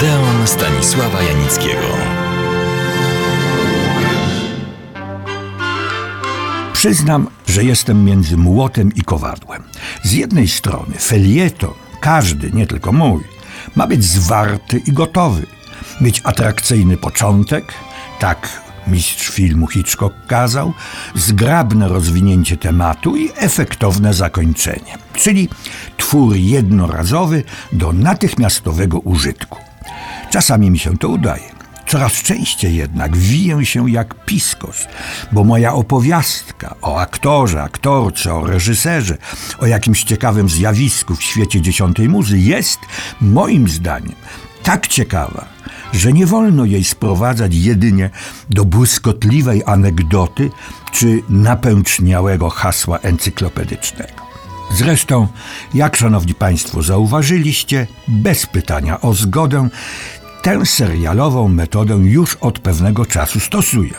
Odeon Stanisława Janickiego. Przyznam, że jestem między młotem i kowadłem. Z jednej strony felieton, każdy, nie tylko mój, ma być zwarty i gotowy. Mieć atrakcyjny początek, tak mistrz filmu Hitchcock kazał, zgrabne rozwinięcie tematu i efektowne zakończenie, czyli twór jednorazowy do natychmiastowego użytku. Czasami mi się to udaje. Coraz częściej jednak wiję się jak piskos, bo moja opowiastka o aktorze, aktorce, o reżyserze, o jakimś ciekawym zjawisku w świecie dziesiątej muzy jest, moim zdaniem, tak ciekawa, że nie wolno jej sprowadzać jedynie do błyskotliwej anegdoty czy napęczniałego hasła encyklopedycznego. Zresztą, jak szanowni Państwo zauważyliście, bez pytania o zgodę, tę serialową metodę już od pewnego czasu stosuję.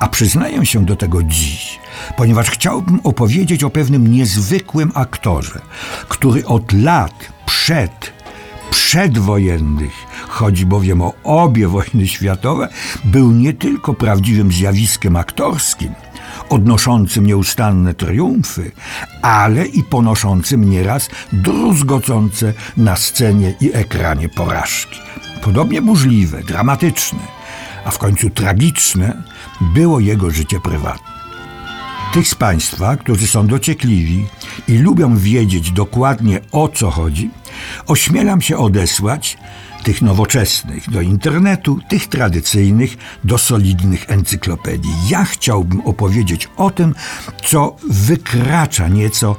A przyznaję się do tego dziś, ponieważ chciałbym opowiedzieć o pewnym niezwykłym aktorze, który od lat przed, przedwojennych, chodzi bowiem o obie wojny światowe, był nie tylko prawdziwym zjawiskiem aktorskim, odnoszącym nieustanne triumfy, ale i ponoszącym nieraz druzgocące na scenie i ekranie porażki. Podobnie burzliwe, dramatyczne, a w końcu tragiczne było jego życie prywatne. Tych z Państwa, którzy są dociekliwi i lubią wiedzieć dokładnie o co chodzi, ośmielam się odesłać tych nowoczesnych do internetu, tych tradycyjnych do solidnych encyklopedii. Ja chciałbym opowiedzieć o tym, co wykracza nieco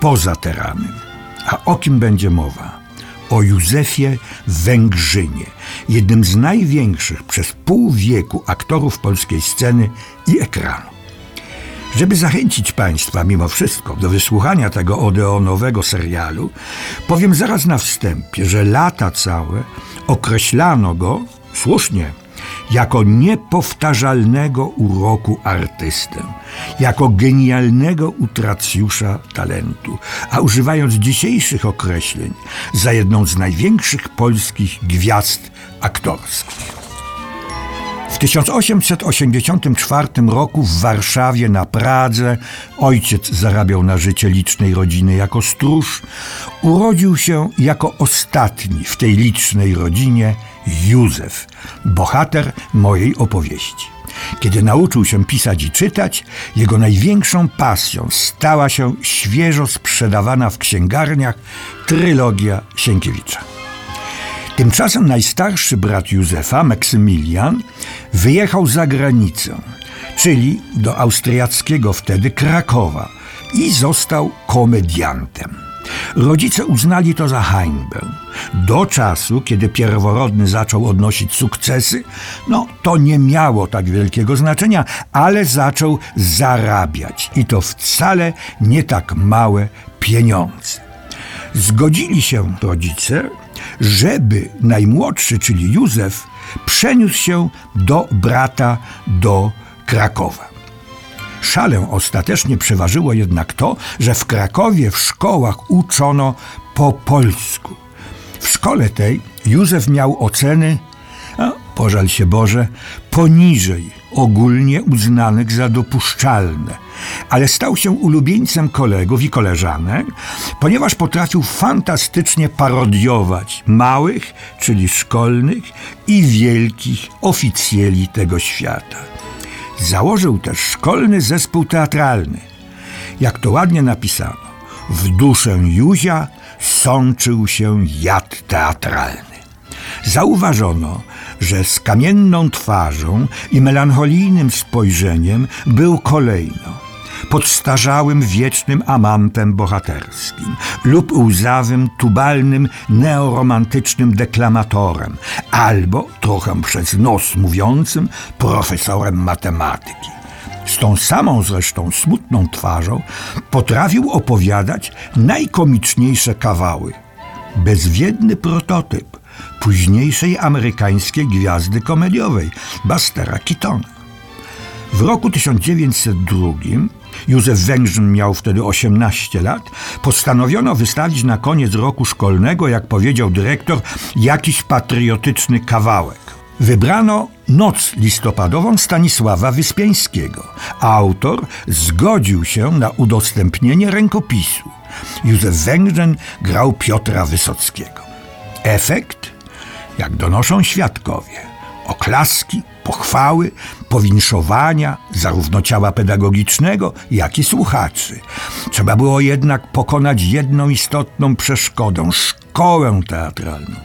poza te ramy. A o kim będzie mowa? O Józefie Węgrzynie, jednym z największych przez pół wieku aktorów polskiej sceny i ekranu. Żeby zachęcić Państwa mimo wszystko do wysłuchania tego odeonowego serialu, powiem zaraz na wstępie, że lata całe określano go, słusznie, jako niepowtarzalnego uroku artystę, jako genialnego utracjusza talentu, a używając dzisiejszych określeń, za jedną z największych polskich gwiazd aktorskich. W 1884 roku w Warszawie na Pradze ojciec zarabiał na życie licznej rodziny jako stróż. Urodził się jako ostatni w tej licznej rodzinie Józef, bohater mojej opowieści. Kiedy nauczył się pisać i czytać, jego największą pasją stała się świeżo sprzedawana w księgarniach trylogia Sienkiewicza. Tymczasem najstarszy brat Józefa, Maksymilian, wyjechał za granicę, czyli do austriackiego wtedy Krakowa i został komediantem. Rodzice uznali to za hańbę. Do czasu, kiedy pierworodny zaczął odnosić sukcesy, no to nie miało tak wielkiego znaczenia, ale zaczął zarabiać i to wcale nie tak małe pieniądze. Zgodzili się rodzice, żeby najmłodszy, czyli Józef, przeniósł się do brata do Krakowa. Szalę ostatecznie przeważyło jednak to, że w Krakowie w szkołach uczono po polsku. W szkole tej Józef miał oceny, a, pożal się Boże, poniżej ogólnie uznanych za dopuszczalne, ale stał się ulubieńcem kolegów i koleżanek, ponieważ potrafił fantastycznie parodiować małych, czyli szkolnych i wielkich oficjeli tego świata. Założył też szkolny zespół teatralny. Jak to ładnie napisano, w duszę Józia sączył się jad teatralny. Zauważono, że z kamienną twarzą i melancholijnym spojrzeniem był kolejno podstarzałym wiecznym amantem bohaterskim lub łzawym, tubalnym, neoromantycznym deklamatorem albo trochę przez nos mówiącym profesorem matematyki. Z tą samą zresztą smutną twarzą potrafił opowiadać najkomiczniejsze kawały. Bezwiedny prototyp późniejszej amerykańskiej gwiazdy komediowej Bastera Keatona. W roku 1902 Józef Węgrzyn miał wtedy 18 lat, postanowiono wystawić na koniec roku szkolnego, jak powiedział dyrektor, jakiś patriotyczny kawałek. Wybrano Noc listopadową Stanisława Wyspiańskiego. Autor zgodził się na udostępnienie rękopisu. Józef Węgrzyn grał Piotra Wysockiego. Efekt? Jak donoszą świadkowie, oklaski, pochwały, powinszowania zarówno ciała pedagogicznego, jak i słuchaczy. Trzeba było jednak pokonać jedną istotną przeszkodę szkołę teatralną.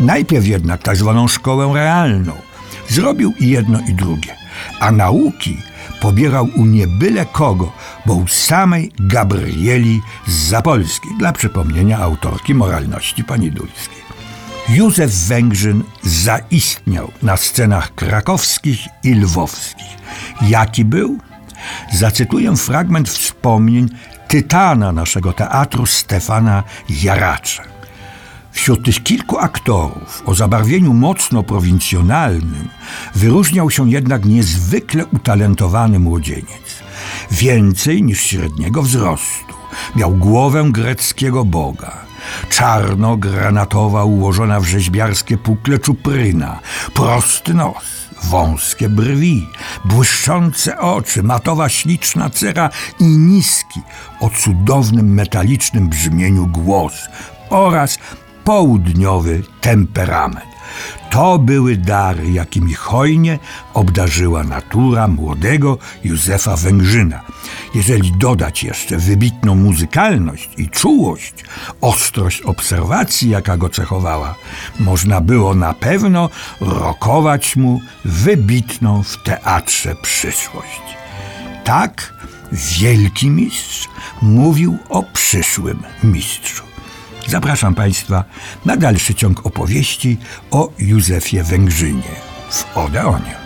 Najpierw jednak tak zwaną szkołę realną. Zrobił i jedno, i drugie. A nauki pobierał u niebyle kogo, bo u samej Gabrieli z Zapolskiej, dla przypomnienia autorki moralności pani Dulskiej. Józef Węgrzyn zaistniał na scenach krakowskich i lwowskich. Jaki był? Zacytuję fragment wspomnień tytana naszego teatru Stefana Jaracza. Wśród tych kilku aktorów o zabarwieniu mocno prowincjonalnym wyróżniał się jednak niezwykle utalentowany młodzieniec. Więcej niż średniego wzrostu. Miał głowę greckiego boga. Czarno-granatowa ułożona w rzeźbiarskie pukle czupryna, prosty nos, wąskie brwi, błyszczące oczy, matowa śliczna cera i niski, o cudownym metalicznym brzmieniu głos oraz południowy temperament. To były dary, jakimi hojnie obdarzyła natura młodego Józefa Węgrzyna. Jeżeli dodać jeszcze wybitną muzykalność i czułość, ostrość obserwacji, jaka go cechowała, można było na pewno rokować mu wybitną w teatrze przyszłość. Tak wielki mistrz mówił o przyszłym mistrzu. Zapraszam Państwa na dalszy ciąg opowieści o Józefie Węgrzynie w Odeonie.